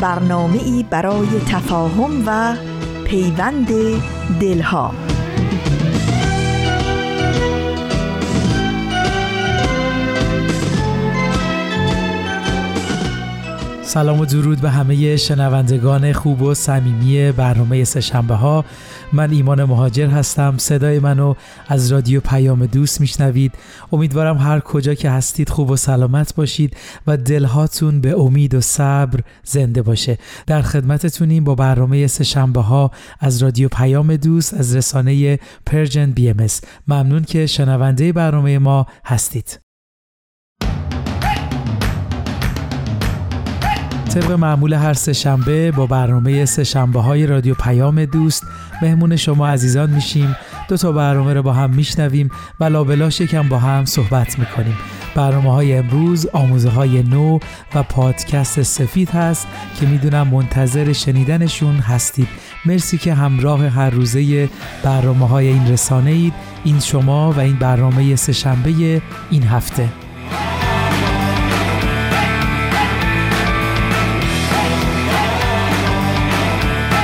برنامه ای برای تفاهم و پیوند دلها. سلام و درود به همه شنوندگان خوب و صمیمی برنامه سهشنبه ها من ایمان مهاجر هستم. صدای منو از رادیو پیام دوست میشنوید. امیدوارم هر کجا که هستید خوب و سلامت باشید و دلهاتون به امید و صبر زنده باشه. در خدمتتونیم با برنامه سهشنبه ها از رادیو پیام دوست از رسانه Persian BMS ممنون که شنونده برنامه ما هستید. طبق معمول هر سه شنبه با برنامه سه شنبه های رادیو پیام دوست مهمون شما عزیزان میشیم. دو تا برنامه رو با هم میشنویم و لابلاش یکم با هم صحبت می‌کنیم. برنامه های امروز آموزه های نو و پادکست سفید هست که می‌دونم منتظر شنیدنشون هستید. مرسی که همراه هر روزه برنامه های این رسانه اید این شما و این برنامه سه شنبه این هفته.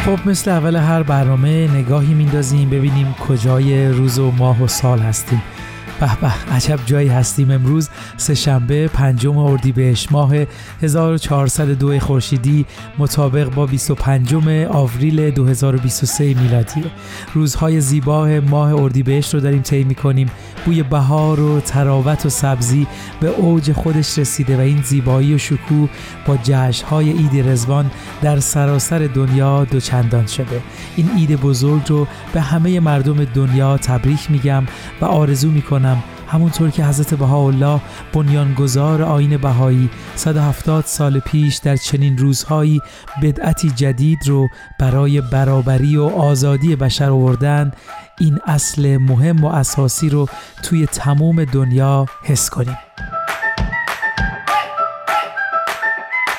خب مثل اول هر برنامه نگاهی میندازیم ببینیم کجای روز و ماه و سال هستیم. به به عجب جایی هستیم امروز. سه شنبه پنجم اردیبهشت ماه 1402 خورشیدی مطابق با 25 آوریل 2023 میلادی. روزهای زیبا ماه اردیبهشت رو داریم طی می‌کنیم. بوی بهار و تراوت و سبزی به اوج خودش رسیده و این زیبایی و شکوه با جشنهای عید رزوان در سراسر دنیا دوچندان شده. این عید بزرگ رو به همه مردم دنیا تبریک میگم و آرزو می‌کنم همونطور که حضرت بهاءالله بنیانگذار آین بهایی 170 سال پیش در چنین روزهایی بدعتی جدید رو برای برابری و آزادی بشر آوردن این اصل مهم و اساسی رو توی تمام دنیا حس کنیم.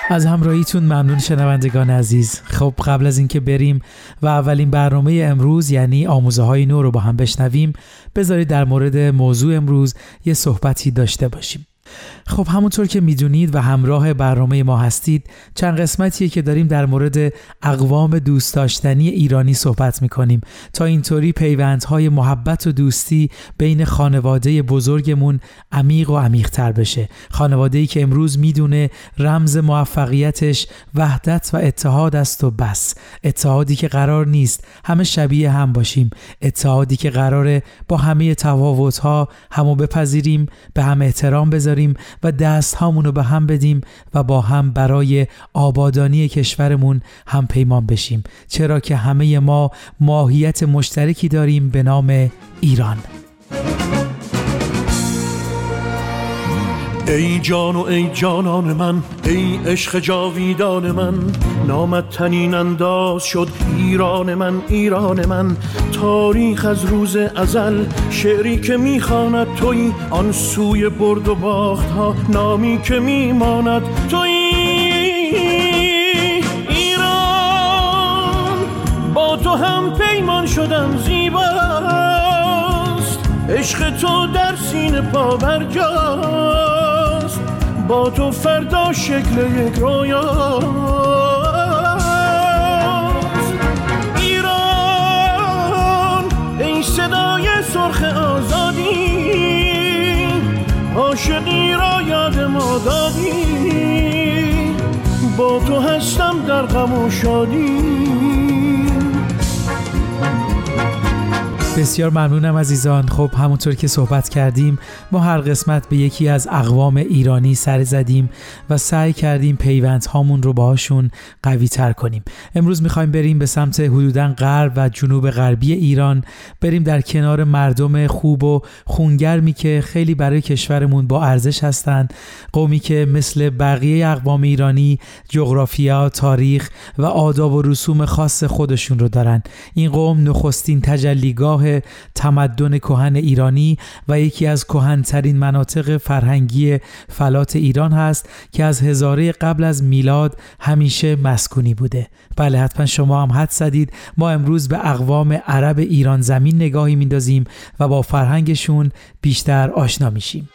از همراهیتون ممنون شنوندگان عزیز. خب قبل از اینکه بریم و اولین برنامه امروز یعنی آموزه های نو رو با هم بشنویم بذارید در مورد موضوع امروز یه صحبتی داشته باشیم. خب همونطور که می‌دونید و همراه برنامه ما هستید چند قسمتیه که داریم در مورد اقوام دوست داشتنی ایرانی صحبت می‌کنیم. تا اینطوری پیوندهای محبت و دوستی بین خانواده بزرگمون عمیق و عمیقتر بشه. خانواده که امروز می‌دونه رمز موفقیتش وحدت و اتحاد است و بس. اتحادی که قرار نیست همه شبیه هم باشیم. اتحادی که قراره با همه تفاوتها همو بپذیریم به هم احترام بذاریم و دست هامونو به هم بدیم و با هم برای آبادانی کشورمون هم پیمان بشیم. چرا که همه ما ماهیت مشترکی داریم به نام ایران. ای جان و ای جانان من ای عشق جاویدان من نامت تنین انداز شد ایران من ایران من. تاریخ از روز ازل شعری که می‌خواند توی آن سوی برد و باخت ها نامی که میماند توی ایران. با تو هم پیمان شدم زیباست. عشق تو در سینه پا برجاست. با تو فردا شکل یک رویا ایران ای صدای سرخ آزادی. عاشقی را یاد ما دادی. با تو هستم در غم و شادی. بسیار ممنونم عزیزان. خب همونطور که صحبت کردیم ما هر قسمت به یکی از اقوام ایرانی سر زدیم و سعی کردیم پیوند هامون رو باهاشون قوی تر کنیم. امروز می‌خوایم بریم به سمت حدودا غرب و جنوب غربی ایران. بریم در کنار مردم خوب و خونگرمی که خیلی برای کشورمون با ارزش هستند. قومی که مثل بقیه اقوام ایرانی جغرافیا تاریخ و آداب و رسوم خاص خودشون رو دارن. این قوم نخستین تجلیگاه تمدن کهن ایرانی و یکی از کهنترین مناطق فرهنگی فلات ایران هست که از هزاره قبل از میلاد همیشه مسکونی بوده. بله حتما شما هم حد زدید. ما امروز به اقوام عرب ایران زمین نگاهی میندازیم و با فرهنگشون بیشتر آشنا میشیم.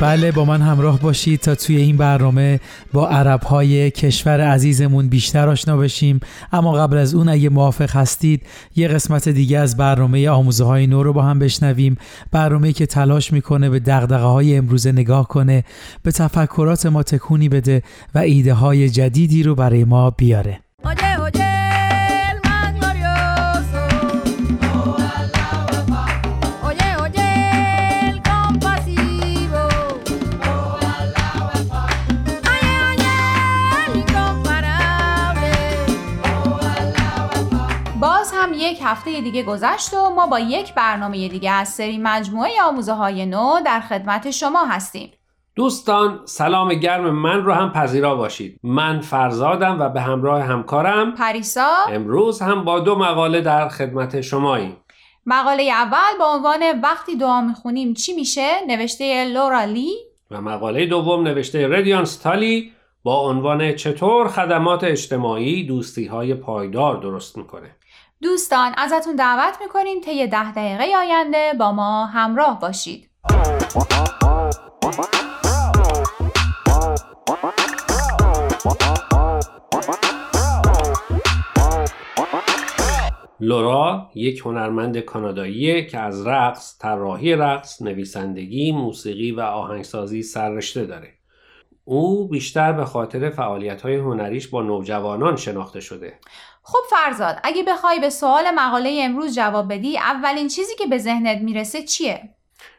بله با من همراه باشید تا توی این برنامه با عرب های کشور عزیزمون بیشتر آشنا بشیم. اما قبل از اون اگه موافق هستید یه قسمت دیگه از برنامه آموزه های نو رو با هم بشنویم. برنامه که تلاش می‌کنه به دقدقه های امروزه نگاه کنه به تفکرات ما تکونی بده و ایده های جدیدی رو برای ما بیاره. یک هفته دیگه گذشت و ما با یک برنامه دیگه از سری مجموعه آموزه های نو در خدمت شما هستیم. دوستان سلام گرم من رو هم پذیرا باشید. من فرزادم و به همراه همکارم. پریسا. امروز هم با دو مقاله در خدمت شماییم. مقاله اول با عنوان وقتی دعا می‌خونیم چی میشه؟ نوشته لورا لی. و مقاله دوم نوشته ردیان ستالی با عنوان چطور خدمات اجتماعی دوستی های پایدار درست می‌کنه. دوستان ازتون دعوت می‌کنیم طی ده دقیقه آینده با ما همراه باشید لورا یک هنرمند کاناداییه که از رقص، طراحی رقص، نویسندگی، موسیقی و آهنگسازی سررشته داره. او بیشتر به خاطر فعالیت های هنریش با نوجوانان شناخته شده. خب فرزاد اگه بخوای به سوال مقاله امروز جواب بدی اولین چیزی که به ذهنت می‌رسه چیه؟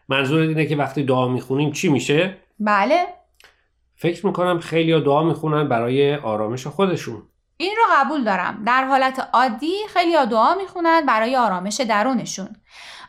منظور اینه که وقتی دعا می‌خونیم چی میشه؟ بله فکر می‌کنم خیلی دعا می‌خونن برای آرامش خودشون این رو قبول دارم در حالت عادی خیلی دعا می‌خونن برای آرامش درونشون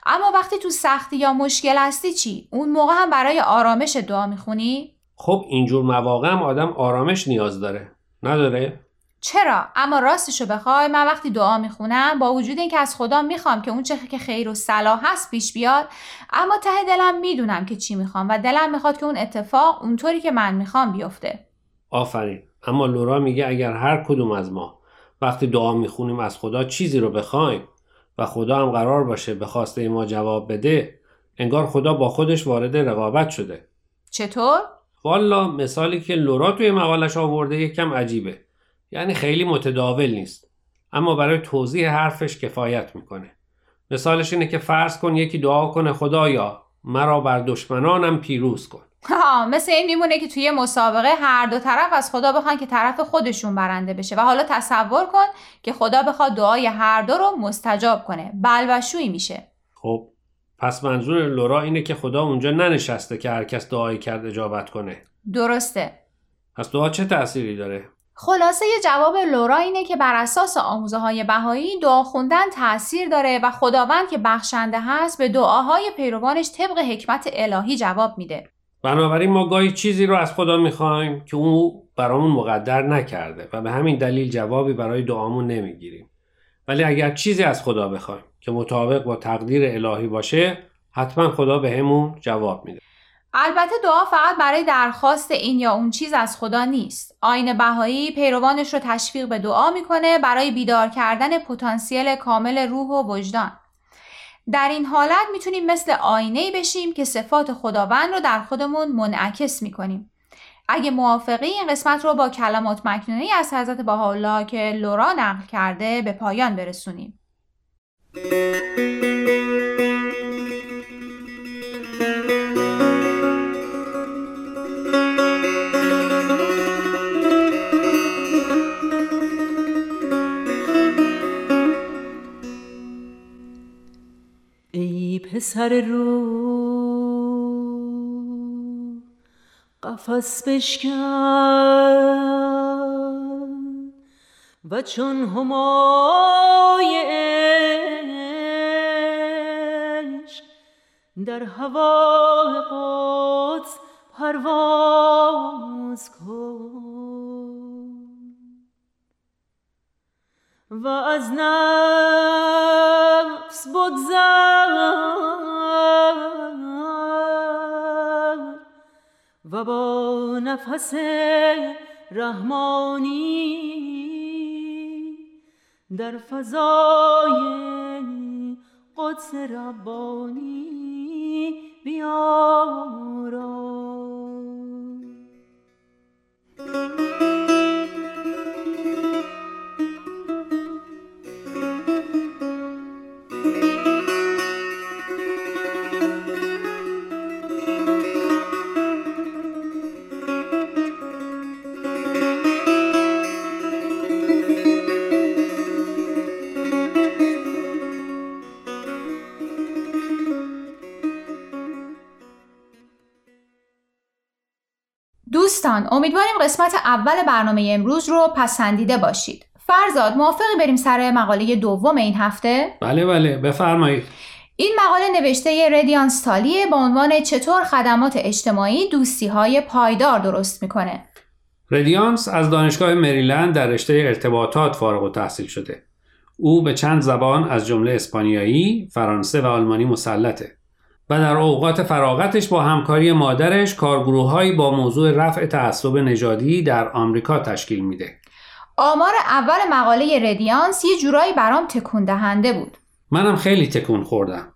اما وقتی تو سختی یا مشکل هستی چی؟ اون موقع هم برای آرامش دعا می‌خونی؟ خب اینجور مواقع هم آدم آرامش نیاز داره نداره؟ چرا؟ اما راستشو بخوای من وقتی دعا می‌خونم با وجود اینکه از خدا می‌خوام که اون چه که خیر و صلاح هست پیش بیاد اما ته دلم می‌دونم که چی می‌خوام و دلم می‌خواد که اون اتفاق اونطوری که من می‌خوام بیفته. آفرین. اما لورا میگه اگر هر کدوم از ما وقتی دعا می‌خونیم از خدا چیزی رو بخوایم و خدا هم قرار باشه به خواسته ما جواب بده انگار خدا با خودش وارد رقابت شده. چطور؟ والا مثالی که لورا توی مقالش آورده یکم عجیبه. یعنی خیلی متداول نیست. اما برای توضیح حرفش کفایت می‌کنه. مثالش اینه که فرض کن یکی دعا کنه خدایا مرا بر دشمنانم پیروز کن. ها مثل این میمونه که توی مسابقه هر دو طرف از خدا بخوان که طرف خودشون برنده بشه. و حالا تصور کن که خدا بخواد دعای هر دو رو مستجاب کنه. بلوشویی میشه. خب پس منظور لورا اینه که خدا اونجا ننشسته که هر کس دعایی کرد اجابت کنه. درسته. پس دعا چه تأثیری داره؟ خلاصه یه جواب لورا اینه که بر اساس آموزه های بهایی دعا خوندن تاثیر داره و خداوند که بخشنده هست به دعاهای پیروانش طبق حکمت الهی جواب میده. بنابراین ما گاهی چیزی رو از خدا می‌خوایم که او برامون مقدر نکرده و به همین دلیل جوابی برای دعامون نمی‌گیریم. ولی اگر چیزی از خدا بخوایم که مطابق با تقدیر الهی باشه حتما خدا به همون جواب میده. البته دعا فقط برای درخواست این یا اون چیز از خدا نیست. آین بهایی پیروانش رو تشویق به دعا می‌کنه برای بیدار کردن پتانسیل کامل روح و وجدان. در این حالت می‌تونیم مثل آینه بشیم که صفات خداوند رو در خودمون منعکس می‌کنیم. اگه موافقی این قسمت رو با کلمات مکنونی از حضرت بهاءالله که لورا نقل کرده به پایان برسونیم. پسر رو قفس بشکن و چون همای در هوای قدس پرواز کن. و از نفس بگذر و با نفس رحمانی در فضای قدس ربانی بیارا. دوستان امیدواریم قسمت اول برنامه امروز رو پسندیده باشید. فرزاد موافقی بریم سر مقاله دوم این هفته؟ بله بله بفرمایید. این مقاله نوشته ردیان تالیه با عنوان چطور خدمات اجتماعی دوستی های پایدار درست می‌کنه. ردیانس از دانشگاه مریلند در رشته ارتباطات فارغ و تحصیل شده. او به چند زبان از جمله اسپانیایی، فرانسه و آلمانی مسلطه. و در اوقات فراغتش با همکاری مادرش کارگروههایی با موضوع رفع تعصب نژادی در آمریکا تشکیل میده. آمار اول مقاله ردیانس یه جورایی برام تکون دهنده بود. منم خیلی تکون خوردم.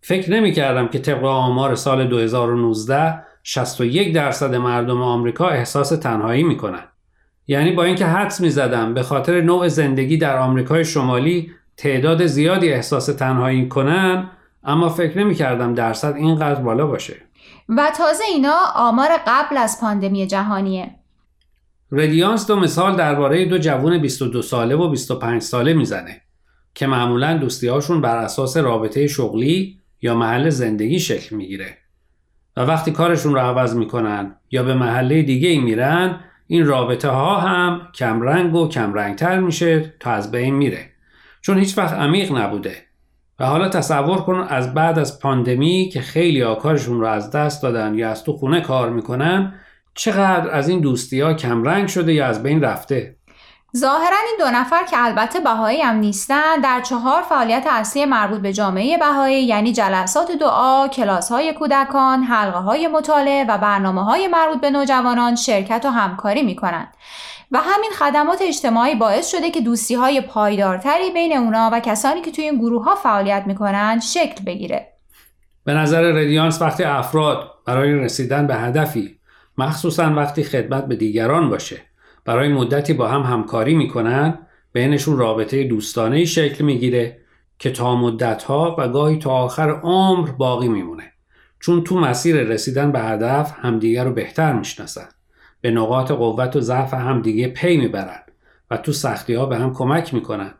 فکر نمی کردم که طبق آمار سال 2019 61 درصد مردم آمریکا احساس تنهایی می‌کنن. یعنی با اینکه حدس می زدم به خاطر نوع زندگی در آمریکای شمالی تعداد زیادی احساس تنهایی کنن اما فکر نمی کردم درصد اینقدر بالا باشه. و تازه اینا آمار قبل از پاندمی جهانیه. ردیانس دو مثال درباره دو جوون 22 ساله و 25 ساله می‌زنه که معمولا دوستیهاشون بر اساس رابطه شغلی یا محل زندگی شکل می‌گیره. و وقتی کارشون رو عوض می‌کنن یا به محله دیگه ای میرن این رابطه ها هم کمرنگ و کمرنگتر میشه تا از بین میره. چون هیچ وقت عمیق نبوده. و حالا تصور کن از بعد از پاندمی که خیلی آکارشون رو از دست دادن یا از تو خونه کار می‌کنن چقدر از این دوستی ها کمرنگ شده یا از بین رفته ظاهرا این دو نفر که البته بهایی هم نیستن در چهار فعالیت اصلی مربوط به جامعه بهایی یعنی جلسات دعا، کلاس های کودکان، حلقه های مطالعه و برنامه های مربوط به نوجوانان شرکت و همکاری می کنند. و همین خدمات اجتماعی باعث شده که دوستی های پایدارتری بین اونا و کسانی که توی این گروه ها فعالیت می‌کنن شکل بگیره. به نظر ردیانس وقتی افراد برای رسیدن به هدفی مخصوصا وقتی خدمت به دیگران باشه برای مدتی با هم همکاری می‌کنن بینشون رابطه دوستانه شکل می‌گیره که تا مدتها و گاهی تا آخر عمر باقی میمونه چون تو مسیر رسیدن به هدف همدیگر رو بهتر می‌شناسن به نقاط قوت و ضعف هم دیگه پی می‌برن و تو سختی ها به هم کمک می‌کنن.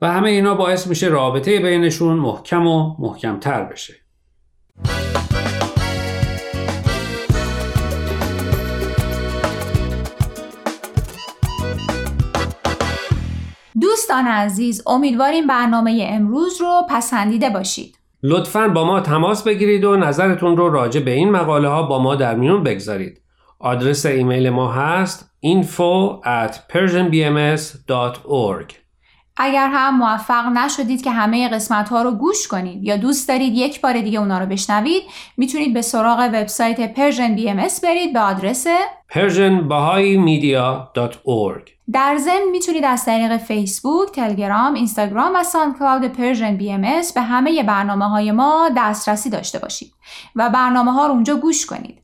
و همه اینا باعث میشه رابطه بینشون محکم و محکمتر بشه. دوستان عزیز امیدواریم برنامه امروز رو پسندیده باشید. لطفا با ما تماس بگیرید و نظرتون رو راجع به این مقاله ها با ما در میون بگذارید. آدرس ایمیل ما هست info at persianbms.org اگر هم موفق نشدید که همه قسمت ها رو گوش کنید یا دوست دارید یک بار دیگه اونا رو بشنوید می‌تونید به سراغ وبسایت Persian BMS برید به آدرس persianbahaimedia.org در ضمن می‌تونید از طریق فیسبوک، تلگرام، اینستاگرام و ساندکلاود Persian BMS به همه برنامه های ما دسترسی داشته باشید و برنامه ها رو اونجا گوش کنید.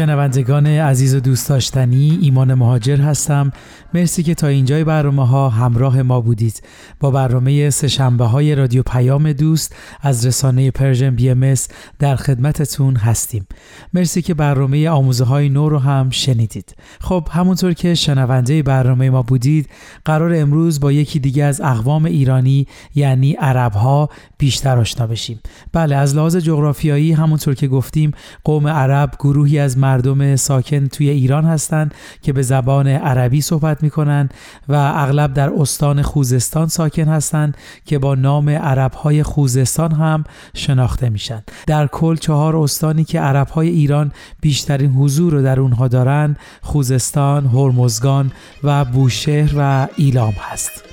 شنوندگان عزیز و دوست داشتنی ایمان مهاجر هستم. مرسی که تا اینجای برنامه ها همراه ما بودید. با برنامه سه‌شنبه های رادیو پیام دوست از رسانه Persian BMS در خدمتتون هستیم. مرسی که برنامه آموزه های نو رو هم شنیدید. خب همونطور که شنونده برنامه ما بودید قراره امروز با یکی دیگه از اقوام ایرانی یعنی عرب ها بیشتر آشنا بشیم. بله از لحاظ جغرافیایی همونطور که گفتیم قوم عرب گروهی از مردم ساکن توی ایران هستند که به زبان عربی صحبت می‌کنن و اغلب در استان خوزستان ساکن هستند که با نام عرب های خوزستان هم شناخته میشن. در کل چهار استانی که عرب های ایران بیشترین حضور رو در اونها دارن خوزستان، هرمزگان و بوشهر و ایلام هست.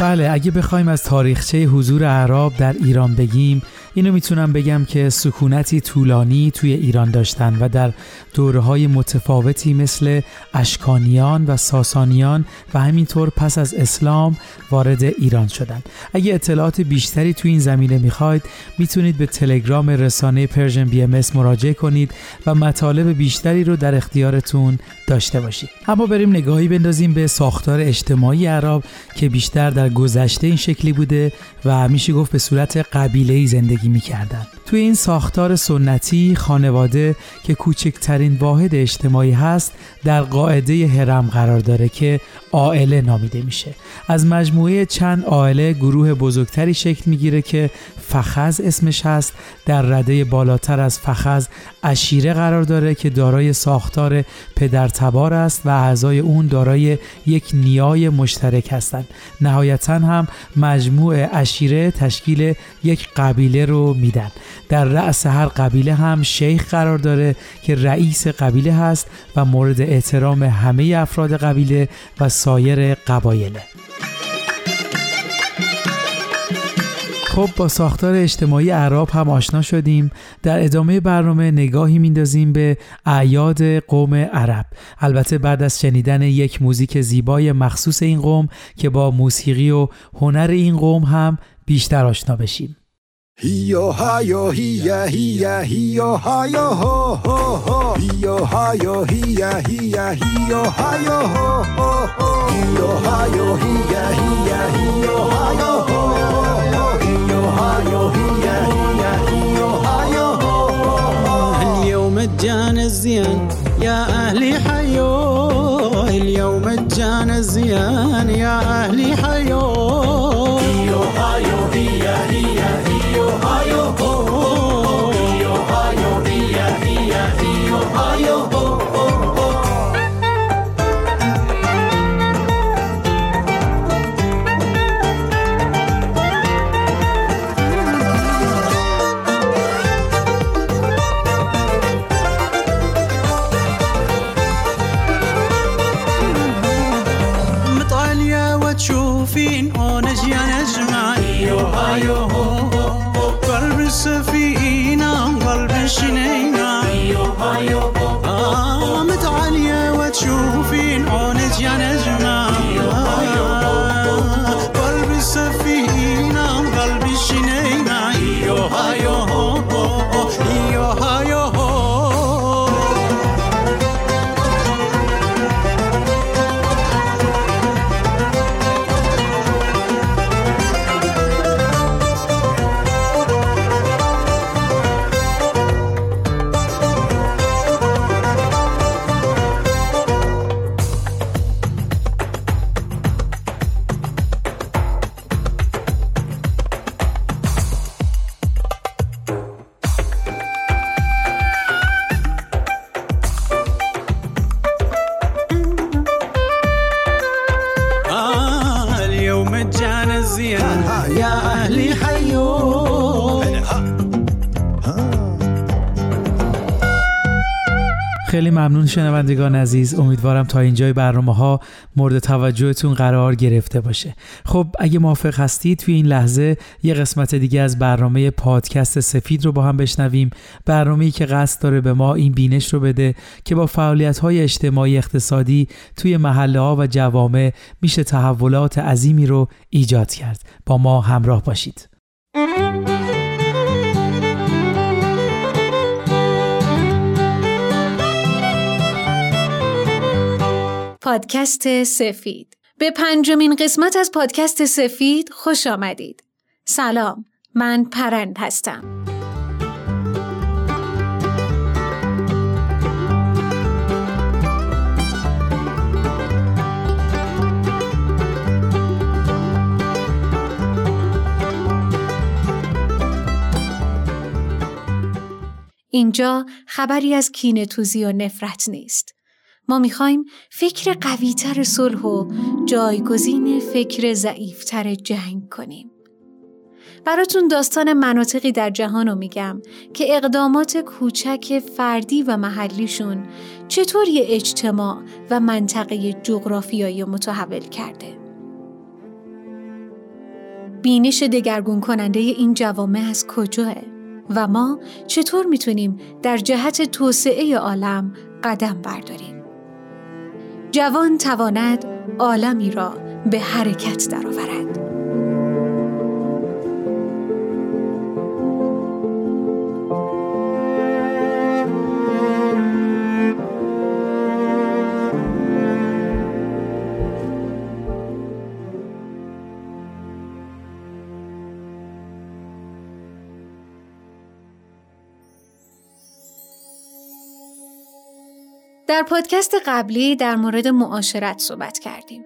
بله اگه بخوایم از تاریخچه حضور اعراب در ایران بگیم اینو می‌تونم بگم که سکونتی طولانی توی ایران داشتن و در دوره های متفاوتی مثل اشکانیان و ساسانیان و همینطور پس از اسلام وارد ایران شدن. اگه اطلاعات بیشتری توی این زمینه می‌خواید می‌تونید به تلگرام رسانه Persian BMS مراجعه کنید و مطالب بیشتری رو در اختیارتون داشته باشید. اما بریم نگاهی بندازیم به ساختار اجتماعی عرب که بیشتر در گذشته این شکلی بوده و میشه گفت به صورت قبیله‌ای زندگی می‌کردن توی این ساختار سنتی خانواده که کوچکترین واحد اجتماعی هست در قاعده هرم قرار داره که عائله نامیده میشه. از مجموعه چند عائله گروه بزرگتری شکل می‌گیره که فخز اسمش هست. در رده بالاتر از فخز اشیره قرار داره که دارای ساختار پدرتبار است و اعضای اون دارای یک نیای مشترک هستند. نهایتا هم مجموع اشیره تشکیل یک قبیله رو میدن. در رأس هر قبیله هم شیخ قرار داره که رئیس قبیله هست و مورد احترام همه افراد قبیله و سایر قبایله خب با ساختار اجتماعی عرب هم آشنا شدیم. در ادامه برنامه نگاهی میندازیم به اعیاد قوم عرب. البته بعد از شنیدن یک موزیک زیبای مخصوص این قوم که با موسیقی و هنر این قوم هم بیشتر آشنا بشیم. Hio hayo hia hia hio hayo ho ho ho Hio hayo hia hia hio hayo ho ho ho Hio hayo hia hia hio hayo ho ho Hio hayo hia hia hio hayo ho ho اليوم الجان الزين يا أهلي حيو اليوم الجان الزين يا أهلي حيو seeing خیلی ممنون شنوندگان عزیز. امیدوارم تا اینجای برنامه ها مورد توجهتون قرار گرفته باشه. خب اگه موافق هستید توی این لحظه یه قسمت دیگه از برنامه پادکست سفید رو با هم بشنویم. برنامه‌ای که قصد داره به ما این بینش رو بده که با فعالیت های اجتماعی اقتصادی توی محله ها و جوامع میشه تحولات عظیمی رو ایجاد کرد. با ما همراه باشید. پادکست سفید به پنجمین قسمت از پادکست سفید خوش آمدید. سلام من پرند هستم. اینجا خبری از کینه توزی و نفرت نیست. ما می‌خوایم فکر قویتر صلح و جایگزین فکر ضعیفتر جنگ کنیم. براتون داستان مناطقی در جهان رو میگم که اقدامات کوچک فردی و محلیشون چطور یه اجتماع و منطقه جغرافیایی متحول کرده. بینش دگرگون کننده این جوامع از کجاه و ما چطور می‌تونیم در جهت توسعه عالم قدم برداریم. جوان تواند عالمی را به حرکت درآورد. در پادکست قبلی در مورد معاشرت صحبت کردیم.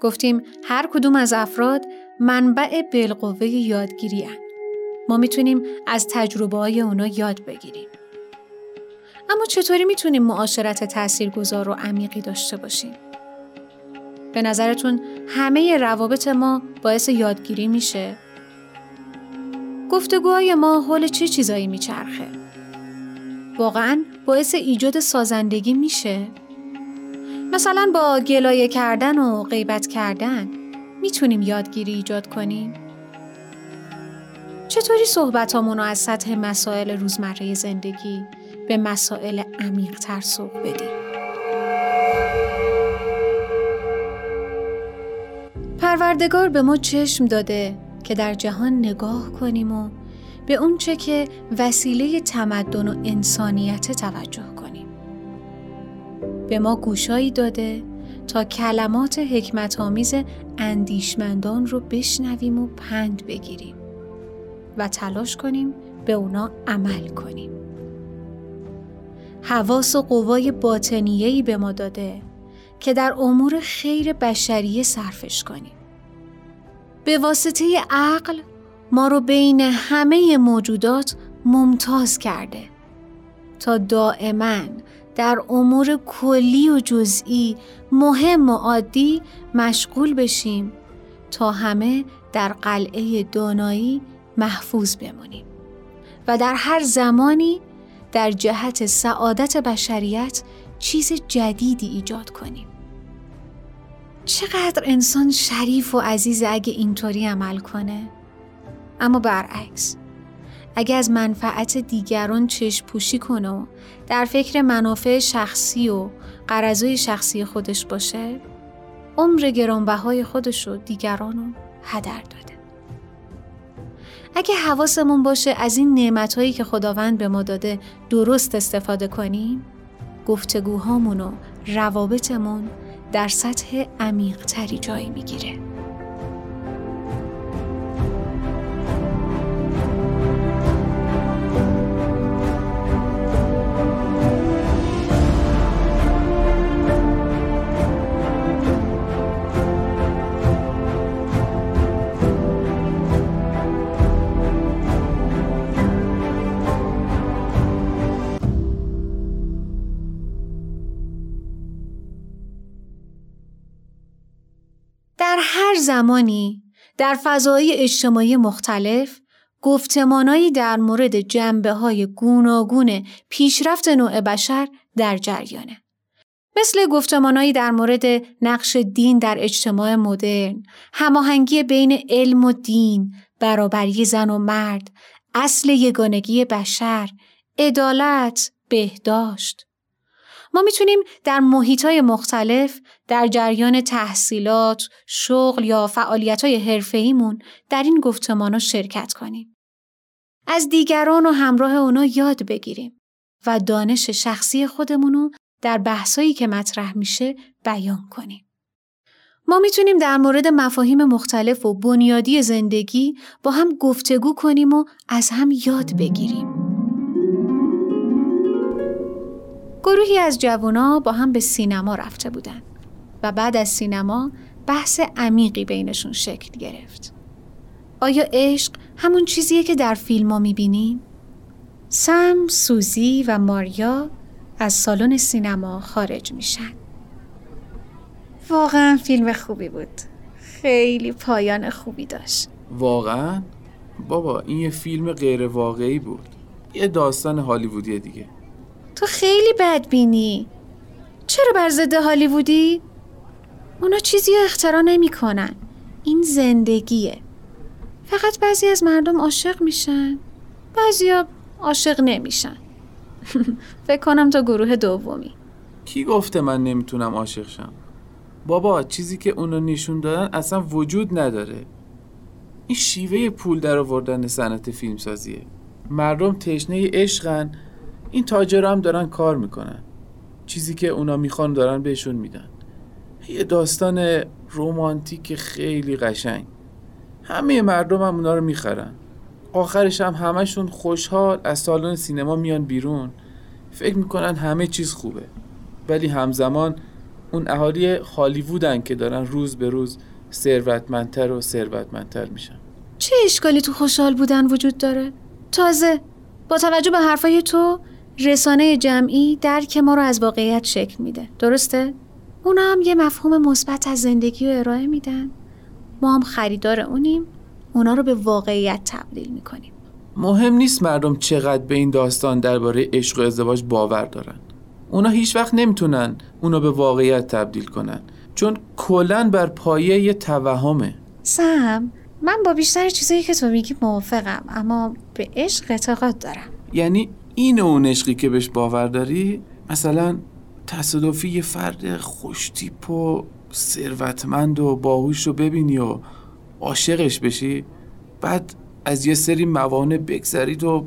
گفتیم هر کدوم از افراد منبع بالقوه یادگیری هن. ما می‌تونیم از تجربه های اونا یاد بگیریم. اما چطوری می‌تونیم معاشرت تاثیرگذار و عمیقی داشته باشیم؟ به نظرتون همه روابط ما باعث یادگیری میشه؟ گفتگوهای ما حول چه چیزایی میچرخه؟ واقعا باعث ایجاد سازندگی میشه؟ مثلا با گلایه کردن و غیبت کردن می‌تونیم یادگیری ایجاد کنیم؟ چطوری صحبتامون رو از سطح مسائل روزمره زندگی به مسائل عمیقتر سوق بدیم؟ پروردگار به ما چشم داده که در جهان نگاه کنیم و به اونچه که وسیله تمدن و انسانیت توجه کنیم. به ما گوشایی داده تا کلمات حکمت آمیز اندیشمندان رو بشنویم و پند بگیریم و تلاش کنیم به اونا عمل کنیم. حواس و قوای باطنیهی به ما داده که در امور خیر بشریه صرفش کنیم. به واسطه عقل ما رو بین همه موجودات ممتاز کرده تا دائما در امور کلی و جزئی مهم و عادی مشغول بشیم تا همه در قلعه دانایی محفوظ بمانیم و در هر زمانی در جهت سعادت بشریت چیز جدیدی ایجاد کنیم. چقدر انسان شریف و عزیز اگه اینطوری عمل کنه؟ اما برعکس. اگه از منفعت دیگران چشم پوشی کنه و در فکر منافع شخصی و قرضای شخصی خودش باشه عمر گرانبهای خودش و دیگران رو هدر داده. اگه حواسمون باشه از این نعمتهایی که خداوند به ما داده درست استفاده کنیم گفتگوهامون و روابطمون در سطح عمیقتری جای می‌گیره. هر زمانی در فضای اجتماعی مختلف گفتمانایی در مورد جنبه های گوناگون پیشرفت نوع بشر در جریانه. مثل گفتمانایی در مورد نقش دین در اجتماع مدرن، هماهنگی بین علم و دین، برابری زن و مرد، اصل یگانگی بشر، عدالت، بهداشت، ما می‌تونیم در محیطهای مختلف در جریان تحصیلات، شغل یا فعالیتهای حرفه‌ایمون در این گفتمانا شرکت کنیم. از دیگران و همراه اونا یاد بگیریم و دانش شخصی خودمونو در بحثایی که مطرح میشه بیان کنیم. ما می‌تونیم در مورد مفاهیم مختلف و بنیادی زندگی با هم گفتگو کنیم و از هم یاد بگیریم. گروهی از جوونا با هم به سینما رفته بودن و بعد از سینما بحث عمیقی بینشون شکل گرفت. آیا عشق همون چیزیه که در فیلم ها می‌بینیم؟ سم، سوزی و ماریا از سالن سینما خارج میشن. واقعا فیلم خوبی بود. خیلی پایان خوبی داشت. واقعا؟ بابا این یه فیلم غیر واقعی بود. یه داستان هالیوودی دیگه. تو خیلی بدبینی. چرا بر ضد هالیوودی؟ اونا چیزی اختراع نمی‌کنن. این زندگیه. فقط بعضی از مردم عاشق میشن. بعضیا عاشق نمیشن. فکر کنم تو گروه دومی. کی گفته من نمی‌تونم عاشق شم؟ بابا چیزی که اونا نشون دادن اصلا وجود نداره. این شیوه پول در آوردن صنعت فیلمسازیه. مردم تشنه عشقن این تاجر هم دارن کار می‌کنن. چیزی که اونا می‌خوان دارن بهشون میدن. یه داستان رومانتیک خیلی قشنگ. همه مردم هم اونا رو می‌خرن. آخرش هم همشون خوشحال از سالن سینما میان بیرون. فکر می‌کنن همه چیز خوبه. ولی همزمان اون اهالی هالیوودن که دارن روز به روز ثروتمندتر و ثروتمندتر میشن. چه اشکالی تو خوشحال بودن وجود داره؟ تازه با توجه به حرفای تو رسانه جمعی درک ما رو از واقعیت شکل میده. درسته؟ اونا هم یه مفهوم مثبت از زندگی رو ارائه میدن. ما هم خریدار اونیم. اونا رو به واقعیت تبدیل می‌کنیم. مهم نیست مردم چقدر به این داستان درباره عشق و ازدواج باور دارن. اونا هیچ وقت نمی‌تونن اونا به واقعیت تبدیل کنن. چون کلا بر پایه یه توهمه. سم من با بیشتر چیزایی که تو میگی موافقم اما به عشق اعتقاد دارم. یعنی این اون عشقی که بهش باور داری مثلا تصادفی یه فرد خوشتیپ و ثروتمند و باهوش رو ببینی و عاشقش بشی بعد از یه سری موانع بگذرید و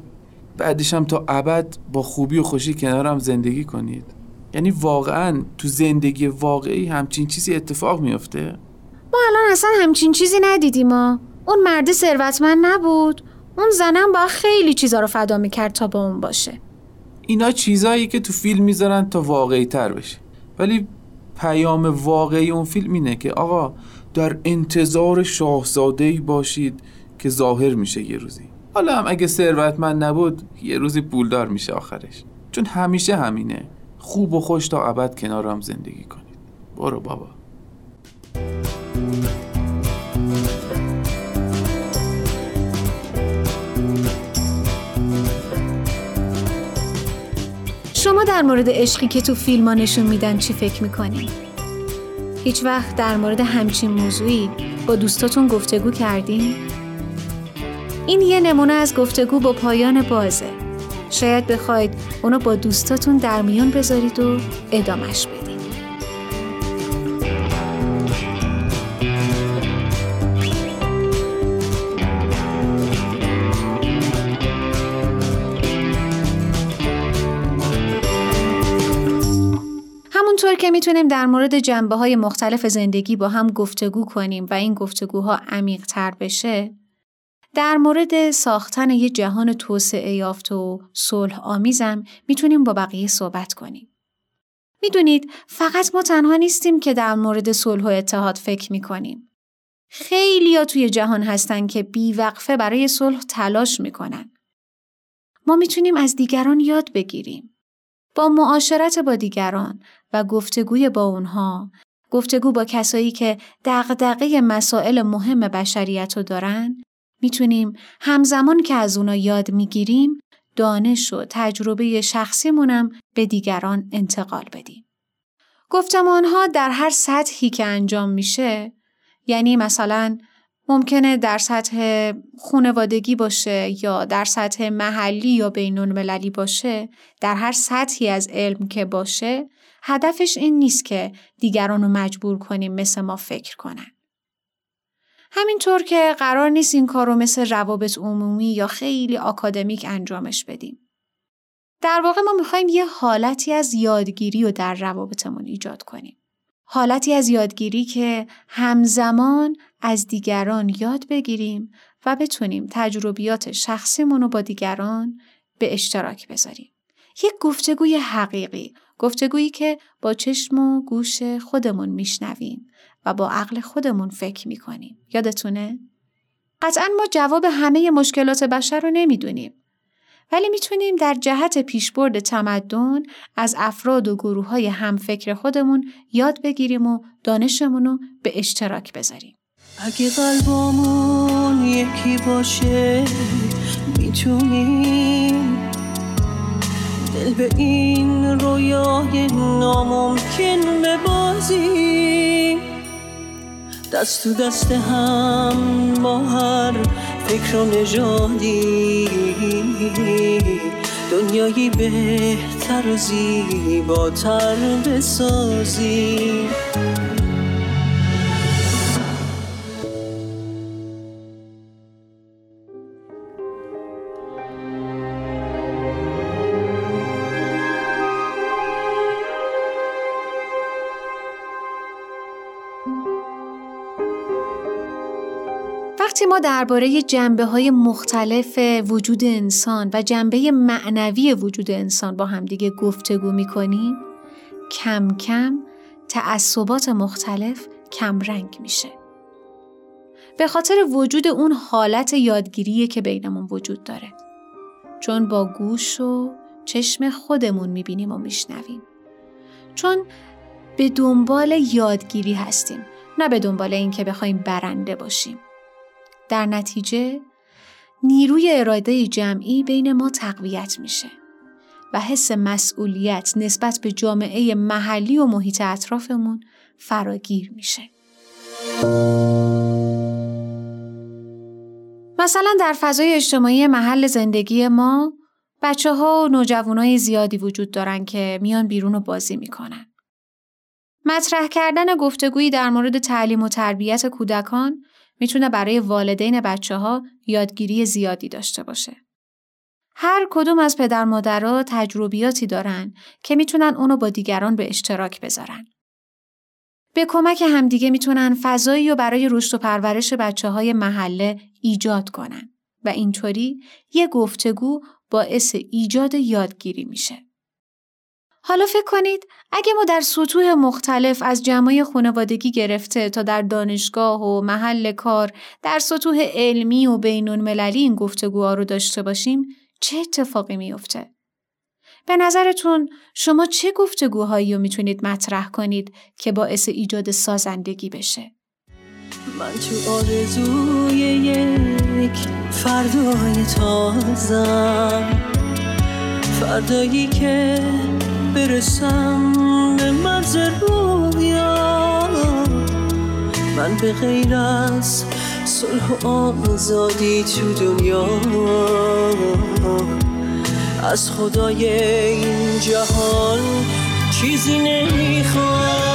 بعدش هم تا ابد با خوبی و خوشی کنارم زندگی کنید. یعنی واقعا تو زندگی واقعی همچین چیزی اتفاق میافته؟ ما الان اصلا همچین چیزی ندیدیم ما اون مرد ثروتمند نبود. اون زنم با خیلی چیزا رو فدا می‌کرد تا با اون باشه. اینا چیزایی که تو فیلم می‌ذارن تا واقعی تر بشه. ولی پیام واقعی اون فیلم اینه که آقا در انتظار شاهزاده باشید که ظاهر میشه یه روزی. حالا هم اگه ثروتمند نبود یه روزی پولدار میشه آخرش. چون همیشه همینه. خوب و خوش تا ابد کنار هم زندگی کنید. برو بابا. در مورد عشقی که تو فیلم نشون میدن چی فکر می‌کنین؟ هیچ وقت در مورد همچین موضوعی با دوستاتون گفتگو کردین؟ این یه نمونه از گفتگو با پایان بازه شاید بخواید اونو با دوستاتون در میان بذارید و ادامش بدید که می‌تونیم در مورد جنبه های مختلف زندگی با هم گفتگو کنیم و این گفتگوها عمیق تر بشه در مورد ساختن یه جهان توسعه یافته و صلح آمیزم می‌تونیم با بقیه صحبت کنیم. می‌دونید فقط ما تنها نیستیم که در مورد صلح و اتحاد فکر می‌کنیم. خیلی ها توی جهان هستن که بیوقفه برای صلح تلاش می‌کنن. ما می‌تونیم از دیگران یاد بگیریم. با معاشرت با دیگران و گفتگوی با اونها، گفتگو با کسایی که دغدغه مسائل مهم بشریت رو دارن، می‌تونیم همزمان که از اونا یاد می‌گیریم دانش و تجربه شخصیمونم به دیگران انتقال بدیم. گفتمانها در هر سطحی که انجام میشه یعنی مثلا ممکنه در سطح خونوادگی باشه یا در سطح محلی یا بینون باشه در هر سطحی از علم که باشه هدفش این نیست که دیگران رو مجبور کنیم مثل ما فکر کنن. همینطور که قرار نیست این کار رو مثل روابط عمومی یا خیلی آکادمیک انجامش بدیم. در واقع ما می‌خوایم یه حالتی از یادگیری رو در روابطمون ایجاد کنیم. حالتی از یادگیری که همزمان از دیگران یاد بگیریم و بتونیم تجربیات شخصیمون رو با دیگران به اشتراک بذاریم. یک گفتگوی حقیقی، گفتگویی که با چشم و گوش خودمون میشنویم و با عقل خودمون فکر می‌کنیم. یادتونه؟ قطعا ما جواب همه مشکلات بشر رو نمی‌دونیم. ولی می‌تونیم در جهت پیشبرد تمدن از افراد و گروه های همفکر خودمون یاد بگیریم و دانشمون رو به اشتراک بذاریم. اگه قلبمون یکی باشه می‌تونیم دل به این رویای ناممکن ببازیم دست تو دست هم با هر فکر و نژادی. دنیایی بهتر و زیباتر بسازیم درباره جنبه های مختلف وجود انسان و جنبه معنوی وجود انسان با همدیگه گفتگو می کنیم کم کم تعصبات مختلف کم رنگ میشه. به خاطر وجود اون حالت یادگیریه که بینمون وجود داره. چون با گوش و چشم خودمون می‌بینیم و میشنویم. چون به دنبال یادگیری هستیم نه به دنبال اینکه بخوایم برنده باشیم. در نتیجه نیروی اراده جمعی بین ما تقویت میشه و حس مسئولیت نسبت به جامعه محلی و محیط اطرافمون فراگیر میشه. مثلا در فضای اجتماعی محل زندگی ما بچه ها و نوجوانای زیادی وجود دارن که میان بیرون و بازی می‌کنن. مطرح کردن گفتگویی در مورد تعلیم و تربیت کودکان می‌تونه برای والدین بچه ها یادگیری زیادی داشته باشه. هر کدوم از پدر مادرها تجربیاتی دارن که می‌تونن اونو با دیگران به اشتراک بذارن. به کمک همدیگه می‌تونن فضایی رو برای رشد و پرورش بچه های محله ایجاد کنن و اینطوری یه گفتگو باعث ایجاد یادگیری میشه. حالا فکر کنید اگه ما در سطوح مختلف از جمعی خانوادگی گرفته تا در دانشگاه و محل کار در سطوح علمی و بینون مللی این گفتگوها رو داشته باشیم چه اتفاقی میافته؟ به نظرتون شما چه گفتگوهایی رو می‌تونید مطرح کنید که باعث ایجاد سازندگی بشه؟ من تو آرزوی یک فردای تازم فردایی که برسم به مرز رویا. من به غیر از صلح و آزادی تو دنیا. از خدای این جهان چیزی نمی‌خوام.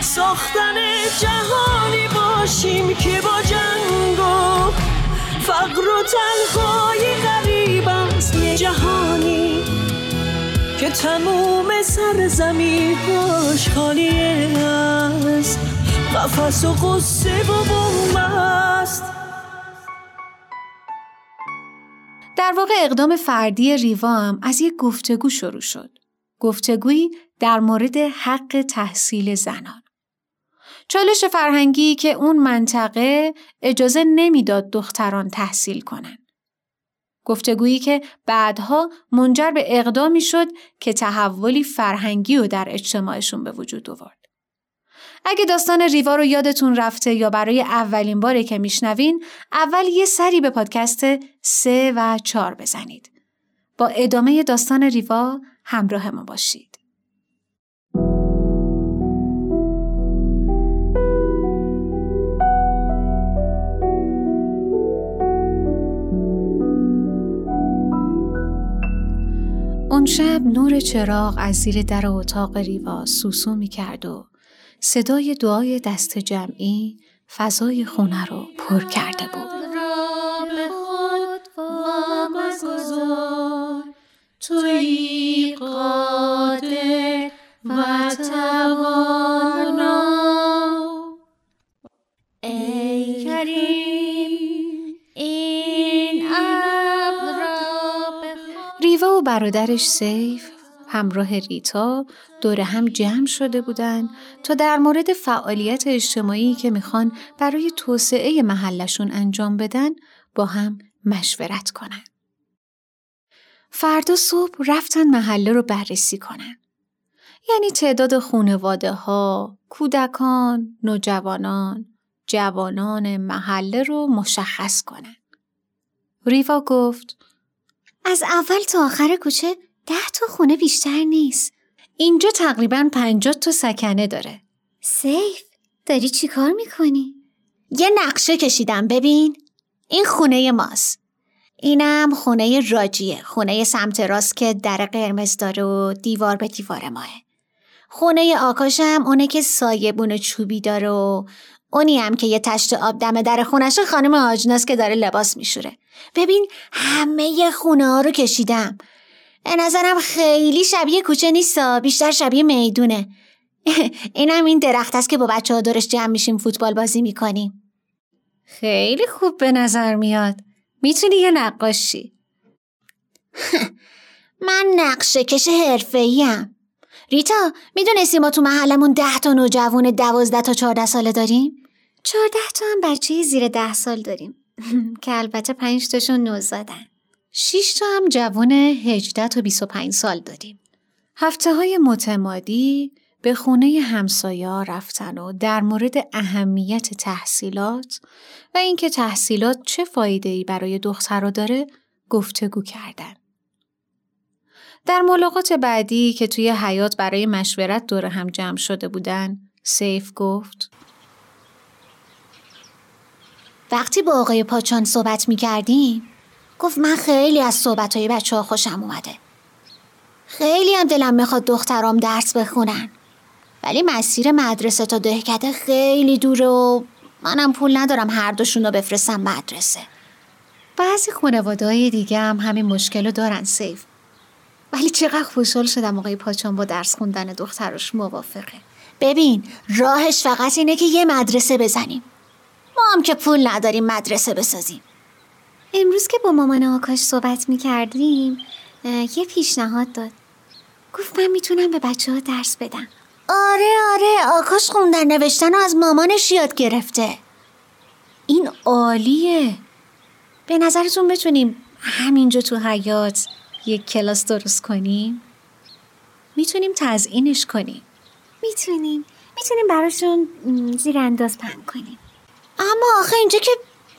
ساختن جهانی باشیم که با جنگ و فقر و تنهایی جهانی که تموم سر زمیناش خالی است قفص و قصه و بوم در واقع اقدام فردی ریوا هم از یک گفتگو شروع شد. گفتگویی در مورد حق تحصیل زنان. چالش فرهنگی که اون منطقه اجازه نمی‌داد دختران تحصیل کنند. گفتگویی که بعدها منجر به اقدامی شد که تحولی فرهنگی رو در اجتماعشون به وجود آورد. اگه داستان ریوا رو یادتون رفته یا برای اولین باره که میشنوین اول یه سری به پادکست سه و چار بزنید. با ادامه داستان ریوا همراه ما باشید. اون شب نور چراغ از زیر در اتاق ریوا سوسو می کرد و صدای دعای دست جمعی فضای خونه رو پر کرده بود. توی برادرش سیف همراه ریتا دور هم جمع شده بودن تا در مورد فعالیت اجتماعی که می‌خوان برای توسعه محلشون انجام بدن با هم مشورت کنن. فردا صبح رفتن محله رو بررسی کنن. یعنی تعداد خونواده ها، کودکان، نوجوانان، جوانان محله رو مشخص کنن. ریوا گفت از اول تا آخر کوچه ده تا خونه بیشتر نیست. اینجا تقریبا پنجاه تا سکنه داره. سیف داری چی کار می‌کنی؟ یه نقشه کشیدم ببین. این خونه ماست. اینم خونه راجیه. خونه سمت راست که در قرمز داره و دیوار به دیوار ماه. خونه آکاشم اونه که سایبون چوبی داره و اونی هم که یه تشت آب دم در خونش خانم آجناس که داره لباس میشوره. ببین همه خونه ها رو کشیدم. به نظرم خیلی شبیه کوچه نیست بیشتر شبیه می‌دونه اینم این درخت است که با بچه ها دورش جمع میشیم فوتبال بازی می‌کنیم خیلی خوب به نظر میاد می‌تونی یه نقاشی من نقشه کش حرفه‌ایم ریتا می‌دونستی ما تو محلمون ده تا نوجوان دوازده تا چهارده ساله داریم؟ چهارده تا هم بچه زیر ده سال داریم که البته پنج تاشون نوزادن شیش تا هم جوان 18 تا 25 سال داریم. هفته های متمادی به خونه همسایا رفتن و در مورد اهمیت تحصیلات و اینکه تحصیلات چه فایده ای برای دخترها داره گفتگو کردن. در ملاقات بعدی که توی حیات برای مشورت دور هم جمع شده بودن، سیف گفت وقتی با آقای پاچان صحبت می کردیم گفت من خیلی از صحبت های بچه ها خوشم اومده. خیلی هم دلم می‌خواد دخترام درس بخونن. ولی مسیر مدرسه تا دهکده خیلی دوره و منم پول ندارم هر دوشون رو بفرستم مدرسه. بعضی خانواده های دیگه هم همین مشکل رو دارن سیف. ولی چقدر خوشحال شدم آقای پاچان با درس خوندن دخترش موافقه. ببین راهش فقط اینه که یه مدرسه بزنیم. ما هم که پول نداریم مدرسه بسازیم. امروز که با مامان آکاش صحبت می کردیم یه پیشنهاد داد. گفت من می‌تونم به بچه ها درس بدم. آره آره آکاش خوندن نوشتن و از مامانش یاد گرفته. این عالیه. به نظرتون بتونیم همینجا تو حیات یک کلاس درست کنیم؟ می‌تونیم تزئینش کنیم. می‌تونیم. می‌تونیم براشون زیر انداز پهن کنیم. اما آخه اینجا که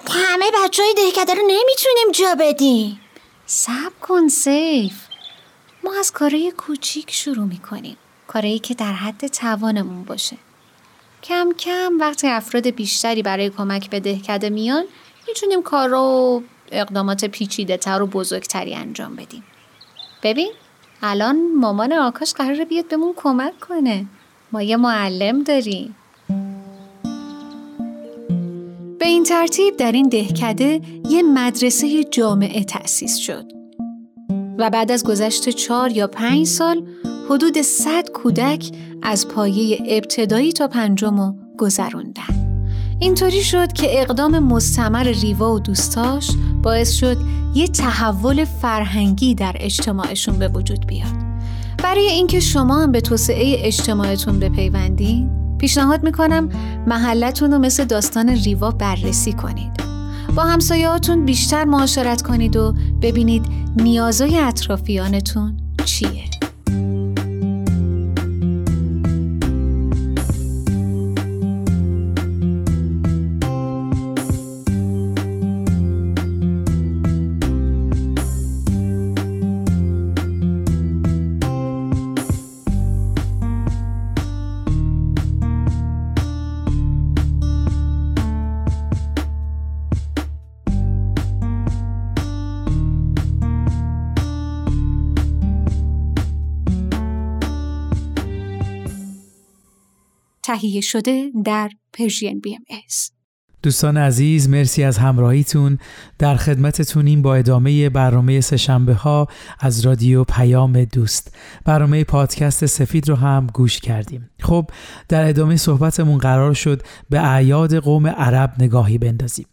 همه بچه های دهکده رو نمی‌تونیم جا بدیم. سب کن سیف. ما از کارهای کوچیک شروع می‌کنیم. کارهایی که در حد توانمون باشه. کم کم وقتی افراد بیشتری برای کمک به دهکده میان می‌تونیم کار رو اقدامات پیچیده تر و بزرگتری انجام بدیم. ببین الان مامان آکاش قراره بیاد بهمون کمک کنه. ما یه معلم داریم. به این ترتیب در این دهکده یه مدرسه جامعه تأسیس شد و بعد از گذشت چهار یا پنج سال حدود صد کودک از پایه ابتدایی تا پنجم رو گذروندن. اینطوری شد که اقدام مستمر ریوا و دوستاش باعث شد یه تحول فرهنگی در اجتماعشون به وجود بیاد. برای اینکه شما هم به توسعه اجتماعتون بپیوندین پیشنهاد می‌کنم محلتون رو مثل داستان ریوا بررسی کنید. با همسایهاتون بیشتر معاشرت کنید و ببینید نیازهای اطرافیانتون چیه. تهیه شده در Persian BMS. دوستان عزیز مرسی از همراهیتون. در خدمتتونیم با ادامه برنامه سه‌شنبه ها از رادیو پیام دوست. برنامه پادکست سفید رو هم گوش کردیم. خب در ادامه صحبتمون قرار شد به اعیاد قوم عرب نگاهی بندازیم.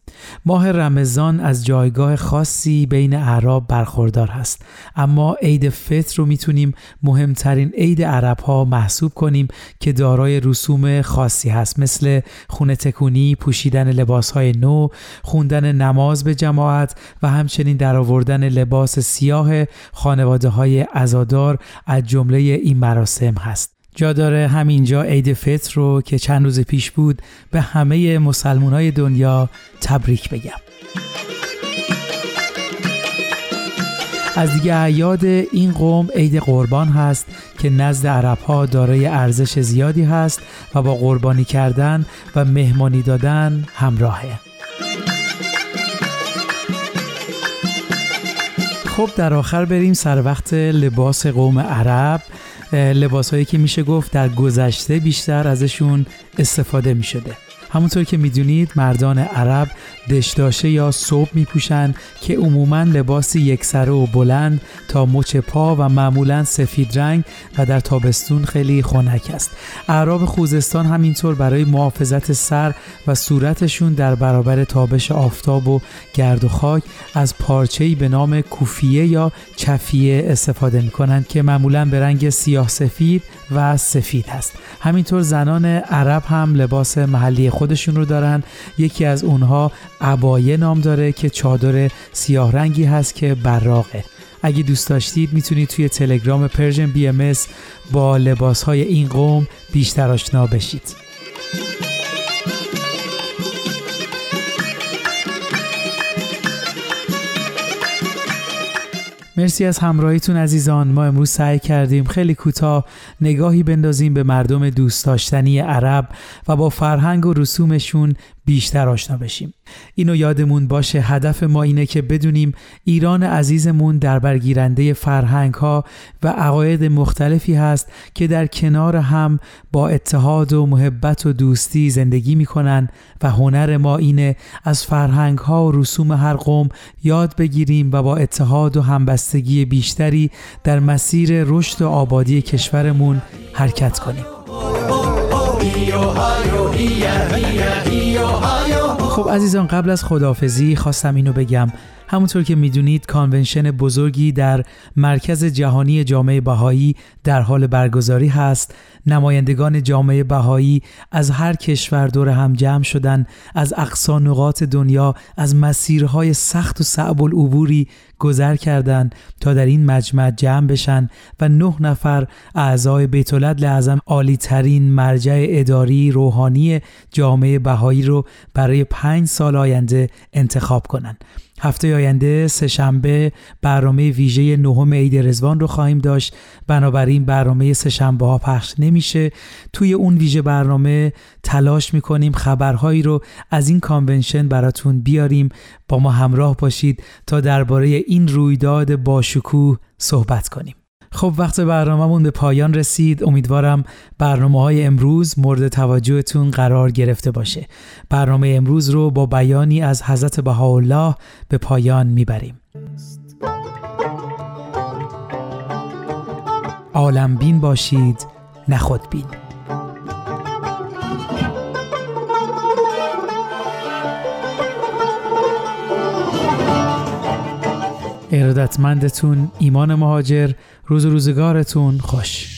ماه رمضان از جایگاه خاصی بین اعراب برخوردار هست. اما عید فطر رو می‌تونیم مهمترین عید عرب ها محسوب کنیم که دارای رسوم خاصی هست. مثل خونه تکونی، پوشیدن لباس های نو، خوندن نماز به جماعت و همچنین در آوردن لباس سیاه خانواده های ازادار از جمله این مراسم هست. جا داره همینجا عید فطر رو که چند روز پیش بود به همه مسلمان های دنیا تبریک بگم از دیگه اعیاد این قوم عید قربان هست که نزد عرب ها دارای ارزش زیادی هست و با قربانی کردن و مهمانی دادن همراهه خب در آخر بریم سر وقت لباس قوم عرب لباس هایی که میشه گفت در گذشته بیشتر ازشون استفاده می شده. همونطور که می‌دونید مردان عرب دشداشه یا صوب میپوشند که عموما لباسی یکسره و بلند تا مچ پا و معمولا سفید رنگ و در تابستون خیلی خنک است. اعراب خوزستان همینطور برای محافظت سر و صورتشون در برابر تابش آفتاب و گرد و خاک از پارچه‌ای به نام کوفیه یا چفیه استفاده می‌کنند که معمولا به رنگ سیاه سفید و سفید هست. همینطور زنان عرب هم لباس محلی خودشون رو دارن. یکی از اونها عبایه نام داره که چادر سیاه رنگی هست که براقه اگه دوست داشتید می‌تونید توی تلگرام پرژن بی ام با لباس های این قوم بیشتر آشنا بشید. مرسی از همراهیتون عزیزان. ما امروز سعی کردیم خیلی کوتاه نگاهی بندازیم به مردم دوست داشتنی عرب و با فرهنگ و رسومشون بیشتر آشنا بشیم. اینو یادمون باشه هدف ما اینه که بدونیم ایران عزیزمون در برگیرنده فرهنگ ها و عقاید مختلفی هست که در کنار هم با اتحاد و محبت و دوستی زندگی می‌کنن و هنر ما اینه از فرهنگ ها و رسوم هر قوم یاد بگیریم و با اتحاد و همبستگی بیشتری در مسیر رشد و آبادی کشورمون حرکت کنیم خب عزیزان قبل از خدافزی خواستم اینو بگم. همونطور که می‌دونید کانونشن بزرگی در مرکز جهانی جامعه بهایی در حال برگزاری هست. نمایندگان جامعه بهایی از هر کشور دور هم جمع شدن از اقصا نقاط دنیا از مسیرهای سخت و صعب العبوری گذر کردند تا در این مجمع جمع بشن و نه نفر اعضای بیت اعظم عالی ترین مرجع اداری روحانی جامعه بهایی رو برای پنج سال آینده انتخاب کنند. هفته آینده سهشنبه برنامه ویژه نهم عید رزوان رو خواهیم داشت بنابراین برنامه سهشنبه ها پخش نمیشه. توی اون ویژه برنامه تلاش می‌کنیم خبرهایی رو از این کانونشن براتون بیاریم. با ما همراه باشید تا درباره این رویداد باشکوه صحبت کنیم. خب وقت برنامهمون به پایان رسید. امیدوارم برنامه های امروز مورد توجهتون قرار گرفته باشه. برنامه امروز رو با بیانی از حضرت بهاءالله به پایان می‌بریم. عالم بین باشید. نخود بین. ارادتمندتون ایمان مهاجر روز روزگارتون خوش.